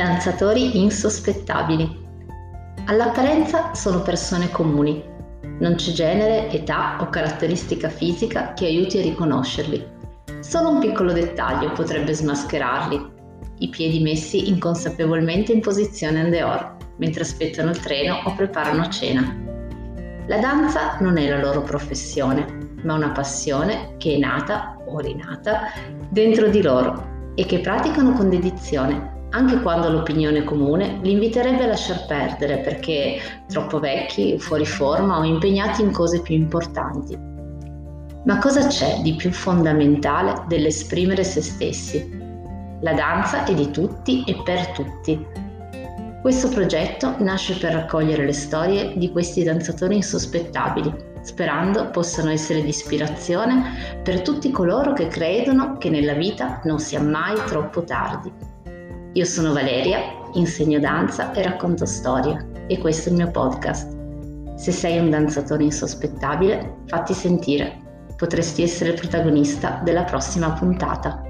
Danzatori insospettabili. All'apparenza sono persone comuni. Non c'è genere, età o caratteristica fisica che aiuti a riconoscerli. Solo un piccolo dettaglio potrebbe smascherarli. I piedi messi inconsapevolmente in posizione andeor, mentre aspettano il treno o preparano cena. La danza non è la loro professione, ma una passione che è nata o rinata dentro di loro e che praticano con dedizione, anche quando l'opinione comune li inviterebbe a lasciar perdere perché troppo vecchi, fuori forma o impegnati in cose più importanti. Ma cosa c'è di più fondamentale dell'esprimere se stessi? La danza è di tutti e per tutti. Questo progetto nasce per raccogliere le storie di questi danzatori insospettabili, sperando possano essere di ispirazione per tutti coloro che credono che nella vita non sia mai troppo tardi. Io sono Valeria, insegno danza e racconto storie e questo è il mio podcast. Se sei un danzatore insospettabile, fatti sentire. Potresti essere il protagonista della prossima puntata.